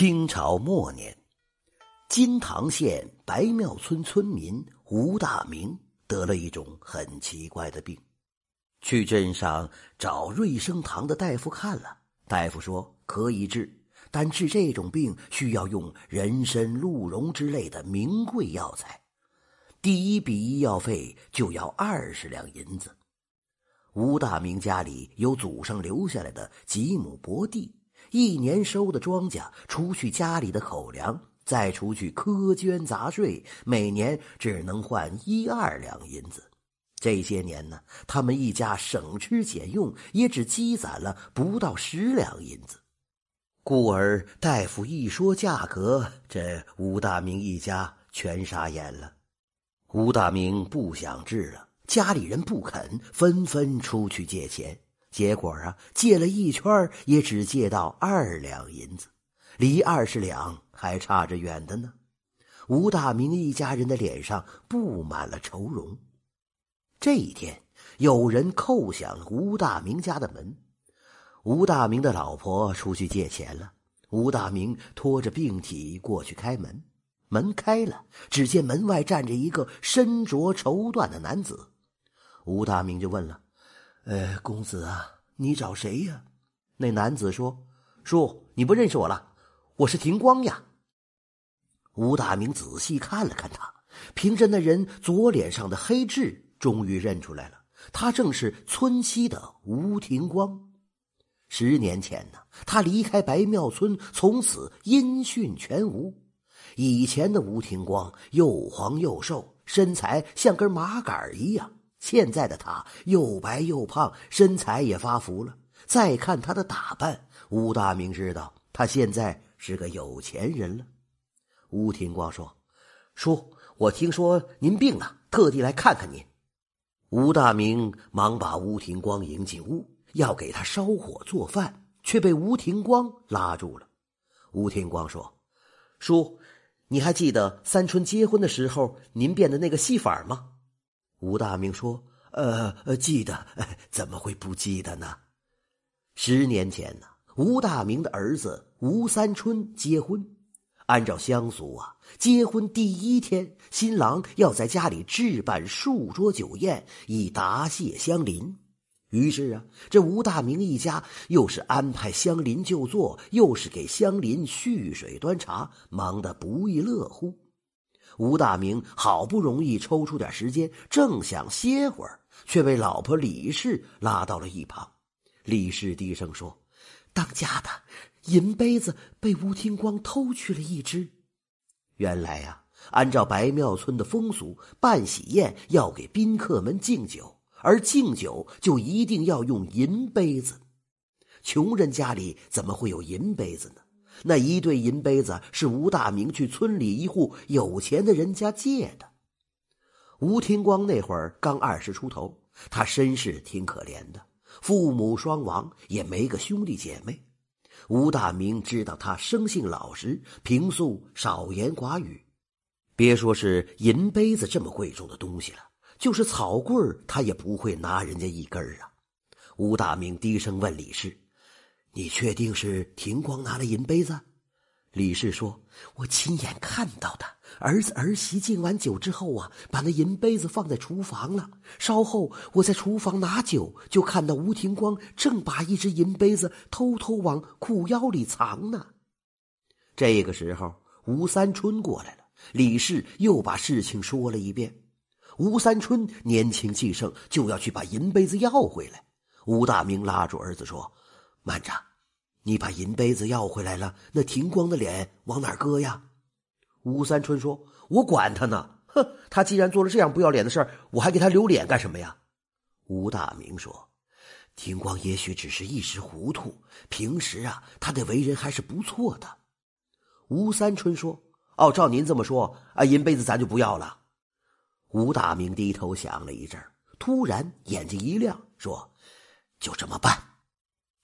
清朝末年，金堂县白庙村村民吴大明得了一种很奇怪的病，去镇上找瑞生堂的大夫看了，大夫说可以治，但治这种病需要用人参、鹿茸之类的名贵药材，第一笔医药费就要二十两银子。吴大明家里有祖上留下来的几亩薄地。一年收的庄稼，除去家里的口粮，再除去苛捐杂税，每年只能换一二两银子。这些年呢，他们一家省吃俭用，也只积攒了不到十两银子。故而大夫一说价格，这吴大明一家全傻眼了。吴大明不想治了，家里人不肯，纷纷出去借钱。结果啊，借了一圈也只借到二两银子，离二十两还差着远的呢。吴大明一家人的脸上布满了愁容。这一天，有人叩响吴大明家的门。吴大明的老婆出去借钱了。吴大明拖着病体过去开门，门开了，只见门外站着一个身着绸缎的男子。吴大明就问了。呃，公子啊，你找谁呀？那男子说：“叔，你不认识我了，我是庭光呀。”吴大明仔细看了看他，凭着那人左脸上的黑痣，终于认出来了，他正是村西的吴庭光。十年前呢，他离开白庙村，从此音讯全无。以前的吴庭光又黄又瘦，身材像根麻杆一样。现在的他又白又胖，身材也发福了。再看他的打扮，吴大明知道他现在是个有钱人了。吴廷光说：“叔，我听说您病了，特地来看看您。”吴大明忙把吴廷光迎进屋，要给他烧火做饭，却被吴廷光拉住了。吴廷光说：“叔，你还记得三春结婚的时候您变的那个戏法吗？”吴大明说：“呃，记得，怎么会不记得呢？十年前呢，吴大明的儿子吴三春结婚，按照乡俗啊，结婚第一天，新郎要在家里置办数桌酒宴，以答谢乡邻。于是啊，这吴大明一家又是安排乡邻就座，又是给乡邻蓄水端茶，忙得不亦乐乎。”吴大明好不容易抽出点时间，正想歇会儿，却被老婆李氏拉到了一旁。李氏低声说：“当家的银杯子被吴天光偷去了一只。原来呀，按照白庙村的风俗，办喜宴要给宾客们敬酒，而敬酒就一定要用银杯子。穷人家里怎么会有银杯子呢？”那一对银杯子是吴大明去村里一户有钱的人家借的。吴天光那会儿刚二十出头，他身世挺可怜的，父母双亡，也没个兄弟姐妹。吴大明知道他生性老实，平素少言寡语，别说是银杯子这么贵重的东西了，就是草棍他也不会拿人家一根啊。吴大明低声问李氏。你确定是庭光拿了银杯子？李氏说：“我亲眼看到的。儿子儿媳敬完酒之后啊，把那银杯子放在厨房了。稍后我在厨房拿酒，就看到吴廷光正把一只银杯子偷偷往裤腰里藏呢。”这个时候，吴三春过来了。李氏又把事情说了一遍。吴三春年轻气盛，就要去把银杯子要回来。吴大明拉住儿子说。慢着，你把银杯子要回来了，那庭光的脸往哪搁呀？吴三春说：“我管他呢，哼，他既然做了这样不要脸的事儿，我还给他留脸干什么呀？”吴大明说：“庭光也许只是一时糊涂，平时啊，他的为人还是不错的。”吴三春说：“哦，照您这么说，啊，银杯子咱就不要了。”吴大明低头想了一阵，突然眼睛一亮，说：“就这么办。”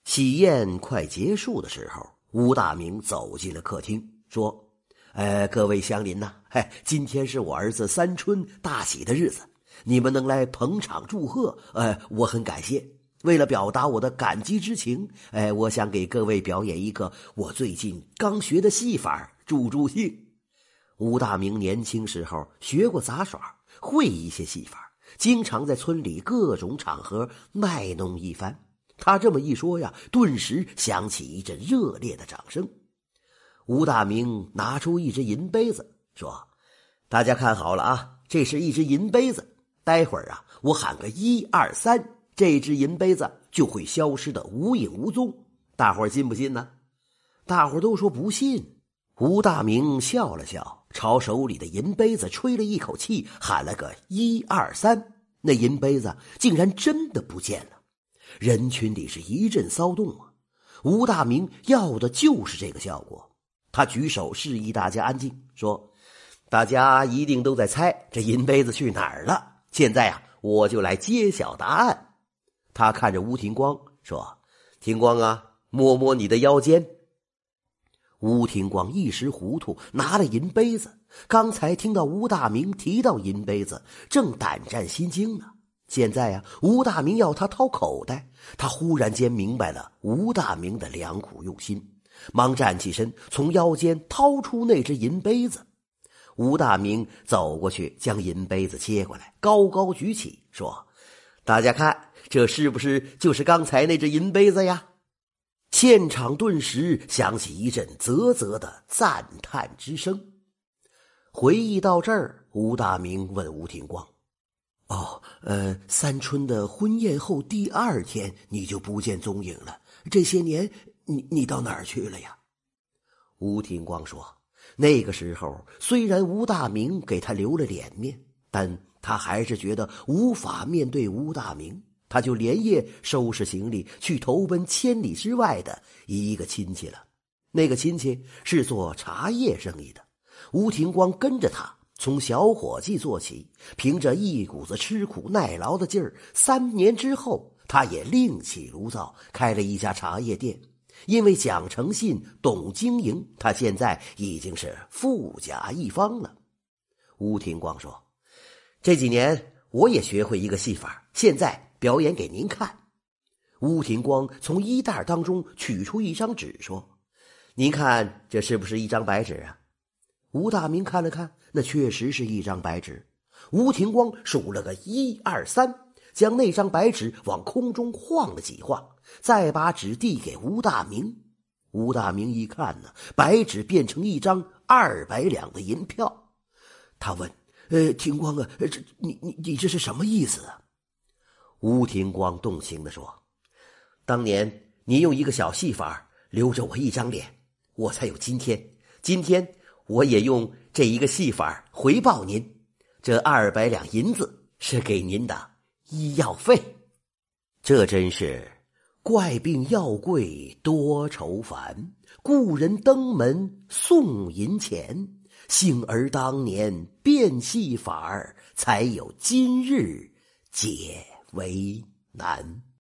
喜宴快结束的时候，吴大明走进了客厅，说：“呃，各位乡邻呐，嗨，今天是我儿子三春大喜的日子，你们能来捧场祝贺，呃，我很感谢。为了表达我的感激之情，哎，我想给各位表演一个我最近刚学的戏法，助助兴。吴大明年轻时候学过杂耍，会一些戏法，经常在村里各种场合卖弄一番。他这么一说呀，顿时响起一阵热烈的掌声。吴大明拿出一只银杯子，说：“大家看好了啊，这是一只银杯子。待会儿啊，我喊个一二三。”这只银杯子就会消失的无影无踪，大伙儿信不信呢？大伙儿都说不信。吴大明笑了笑，朝手里的银杯子吹了一口气，喊了个一二三，那银杯子竟然真的不见了。人群里是一阵骚动啊！吴大明要的就是这个效果。他举手示意大家安静，说：“大家一定都在猜这银杯子去哪儿了。现在啊，我就来揭晓答案。”他看着吴廷光说：“廷光啊，摸摸你的腰间。”吴廷光一时糊涂，拿了银杯子。刚才听到吴大明提到银杯子，正胆战心惊呢。现在呀，吴大明要他掏口袋，他忽然间明白了吴大明的良苦用心，忙站起身，从腰间掏出那只银杯子。吴大明走过去，将银杯子接过来，高高举起，说：“大家看。”这是不是就是刚才那只银杯子呀？现场顿时响起一阵啧啧的赞叹之声。回忆到这儿，吴大明问吴廷光：“哦，呃，三春的婚宴后第二天你就不见踪影了。这些年，你你到哪儿去了呀？”吴廷光说：“那个时候，虽然吴大明给他留了脸面，但他还是觉得无法面对吴大明。”他就连夜收拾行李，去投奔千里之外的一个亲戚了。那个亲戚是做茶叶生意的。吴廷光跟着他，从小伙计做起，凭着一股子吃苦耐劳的劲儿，三年之后，他也另起炉灶，开了一家茶叶店。因为讲诚信、懂经营，他现在已经是富甲一方了。吴廷光说：“这几年我也学会一个戏法，现在。”表演给您看。吴廷光从衣袋当中取出一张纸，说：“您看这是不是一张白纸啊？”吴大明看了看，那确实是一张白纸。吴廷光数了个一二三，将那张白纸往空中晃了几晃，再把纸递给吴大明。吴大明一看呢，白纸变成一张二百两的银票。他问：“呃，廷光啊，这你你你这是什么意思啊？”吴廷光动情地说：“当年你用一个小戏法留着我一张脸，我才有今天。今天我也用这一个戏法回报您。这二百两银子是给您的医药费。这真是怪病药贵多愁烦，故人登门送银钱。幸而当年变戏法才有今日解。”为难。